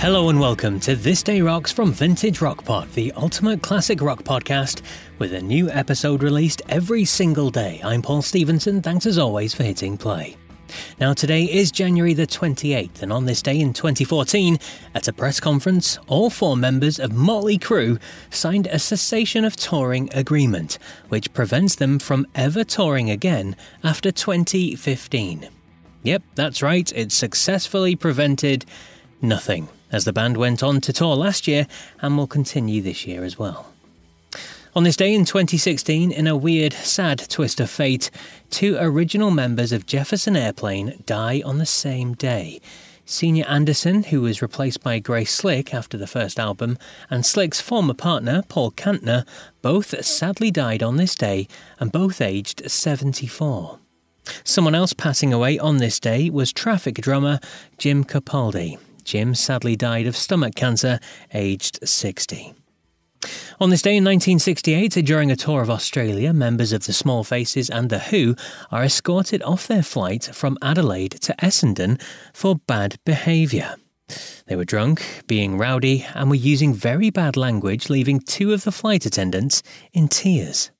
Hello and welcome to This Day Rocks from Vintage Rock Pod, the ultimate classic rock podcast, with a new episode released every single day. I'm Paul Stevenson, thanks as always for hitting play. Now, today is January the 28th, and on this day in 2014, at a press conference, all four members of Motley Crue signed a cessation of touring agreement, which prevents them from ever touring again after 2015. Yep, that's right, it successfully prevented nothing as the band went on to tour last year and will continue this year as well. On this day in 2016, in a weird, sad twist of fate, two original members of Jefferson Airplane die on the same day. Signe Anderson, who was replaced by Grace Slick after the first album, and Slick's former partner, Paul Kantner, both sadly died on this day and both aged 74. Someone else passing away on this day was Traffic drummer Jim Capaldi. Jim sadly died of stomach cancer, aged 60. On this day in 1968, during a tour of Australia, members of the Small Faces and The Who are escorted off their flight from Adelaide to Essendon for bad behaviour. They were drunk, being rowdy, and were using very bad language, leaving two of the flight attendants in tears.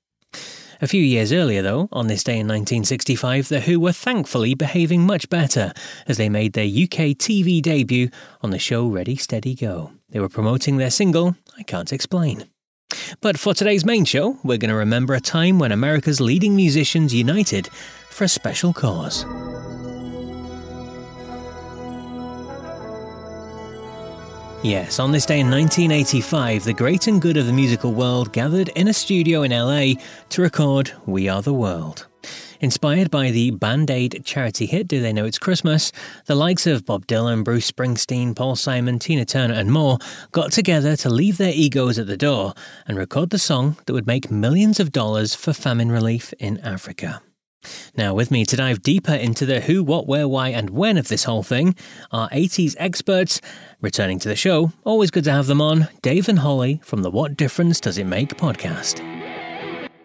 A few years earlier, though, on this day in 1965, The Who were thankfully behaving much better as they made their UK TV debut on the show Ready Steady Go. They were promoting their single, I Can't Explain. But for today's main show, we're going to remember a time when America's leading musicians united for a special cause. Yes, on this day in 1985, the great and good of the musical world gathered in a studio in LA to record We Are the World. Inspired by the Band Aid charity hit Do They Know It's Christmas, the likes of Bob Dylan, Bruce Springsteen, Paul Simon, Tina Turner, and more got together to leave their egos at the door and record the song that would make millions of dollars for famine relief in Africa. Now, with me to dive deeper into the who, what, where, why, and when of this whole thing are 80s experts. Returning to the show, always good to have them on, Dave and Holly from the What Difference Does It Make podcast.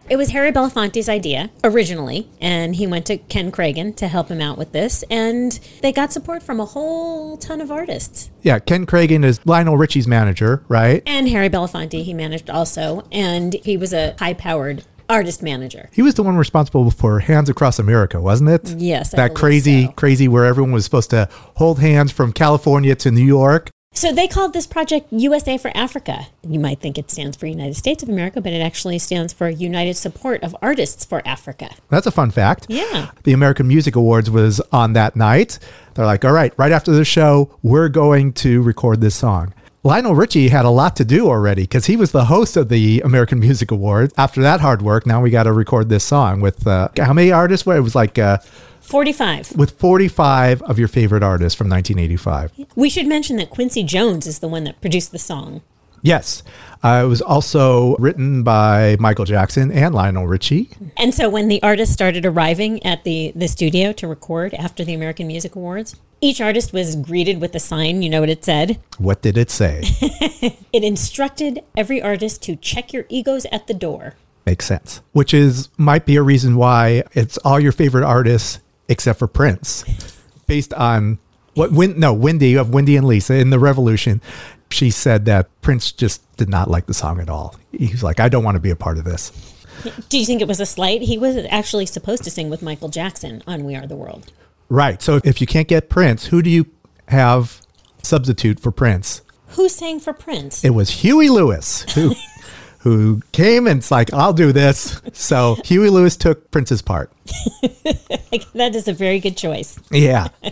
It was Harry Belafonte's idea originally, and he went to Ken Kragen to help him out with this, and they got support from a whole ton of artists. Yeah, Ken Kragen is Lionel Richie's manager, right? And Harry Belafonte, he managed also, and he was a high powered artist manager. He was the one responsible for Hands Across America, wasn't it? Yes, that crazy, so. crazy where everyone was supposed to hold hands from California to New York. So they called this project USA for Africa. You might think it stands for United States of America, but it actually stands for United Support of Artists for Africa. That's a fun fact. Yeah. The American Music Awards was on that night. They're like, all right, right after the show, we're going to record this song. Lionel Richie had a lot to do already because he was the host of the American Music Awards. After that hard work, now we got to record this song with uh, how many artists? Well, it was like uh, 45. with 45 of your favorite artists from 1985. We should mention that Quincy Jones is the one that produced the song. Yes. Uh, it was also written by Michael Jackson and Lionel Richie. And so when the artists started arriving at the, the studio to record after the American Music Awards, each artist was greeted with a sign. You know what it said? What did it say? It instructed every artist to check your egos at the door. Makes sense. Which is might be a reason why it's all your favorite artists except for Prince, based on what Win no Wendy you have Wendy and Lisa in the Revolution. She said that Prince just did not like the song at all. He was like, I don't want to be a part of this. Do you think it was a slight? He was actually supposed to sing with Michael Jackson on We Are the World. Right. So if you can't get Prince, who do you have substitute for Prince? Who sang for Prince? It was Huey Lewis who who came and it's like, I'll do this. So Huey Lewis took Prince's part. that is a very good choice. Yeah.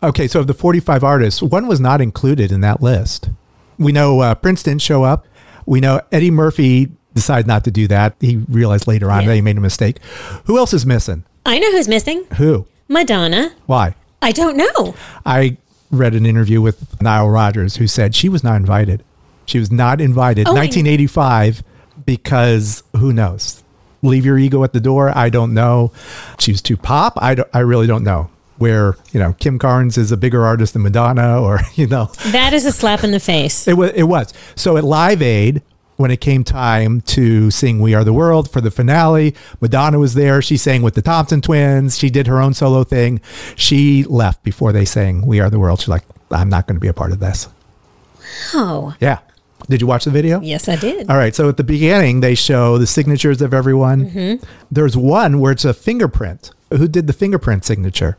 Okay, so of the 45 artists, one was not included in that list. We know uh, Prince didn't show up. We know Eddie Murphy decided not to do that. He realized later on Yeah. that he made a mistake. Who else is missing? I know who's missing Who? Madonna. Why? I don't know. I read an interview with Nile Rodgers who said she was not invited. She was not invited. Oh, 1985 because who knows? Leave your ego at the door. I don't know. She was too pop. I, I really don't know. Where, you know, Kim Carnes is a bigger artist than Madonna or, you know, That is a slap in the face. it was. It was. So at Live Aid, when it came time to sing "We Are the World" for the finale, Madonna was there. She sang with the Thompson Twins. She did her own solo thing. She left before they sang "We Are the World." She's like, "I'm not going to be a part of this." Oh, Yeah. Did you watch the video? yes, I did. All right. So at the beginning, they show the signatures of everyone. Mm-hmm. There's one where it's a fingerprint. Who did the fingerprint signature?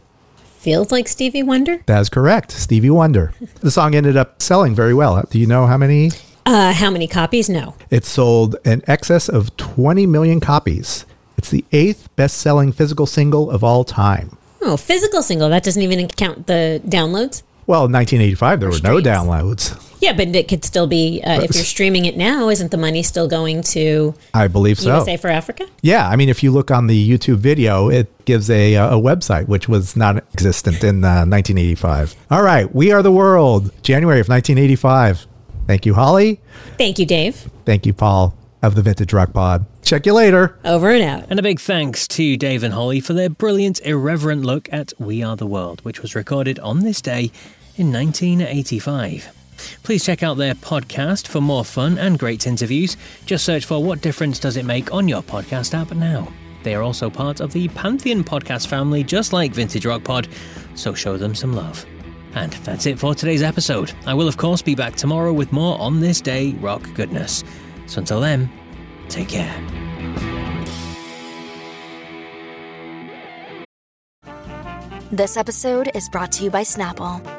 Feels like Stevie Wonder. That is correct. Stevie Wonder. The song ended up selling very well. Do you know how many? Uh, how many copies? No. It sold in excess of 20 million copies. It's the eighth best selling physical single of all time. Oh, physical single. That doesn't even count the downloads. Well, in 1985, there were no downloads. Yeah, but it could still be uh, if you're streaming it now. Isn't the money still going to I believe so. USA for Africa? Yeah, I mean, if you look on the YouTube video, it gives a, uh, a website which was not existent in uh, 1985. All right, We Are the World, January of 1985. Thank you, Holly. Thank you, Dave. Thank you, Paul of the Vintage Rock Pod. Check you later. Over and out. And a big thanks to Dave and Holly for their brilliant, irreverent look at We Are the World, which was recorded on this day in 1985. Please check out their podcast for more fun and great interviews. Just search for What Difference Does It Make on your podcast app now. They are also part of the Pantheon podcast family, just like Vintage Rock Pod, so show them some love. And that's it for today's episode. I will, of course, be back tomorrow with more on this day rock goodness. So until then, take care. This episode is brought to you by Snapple.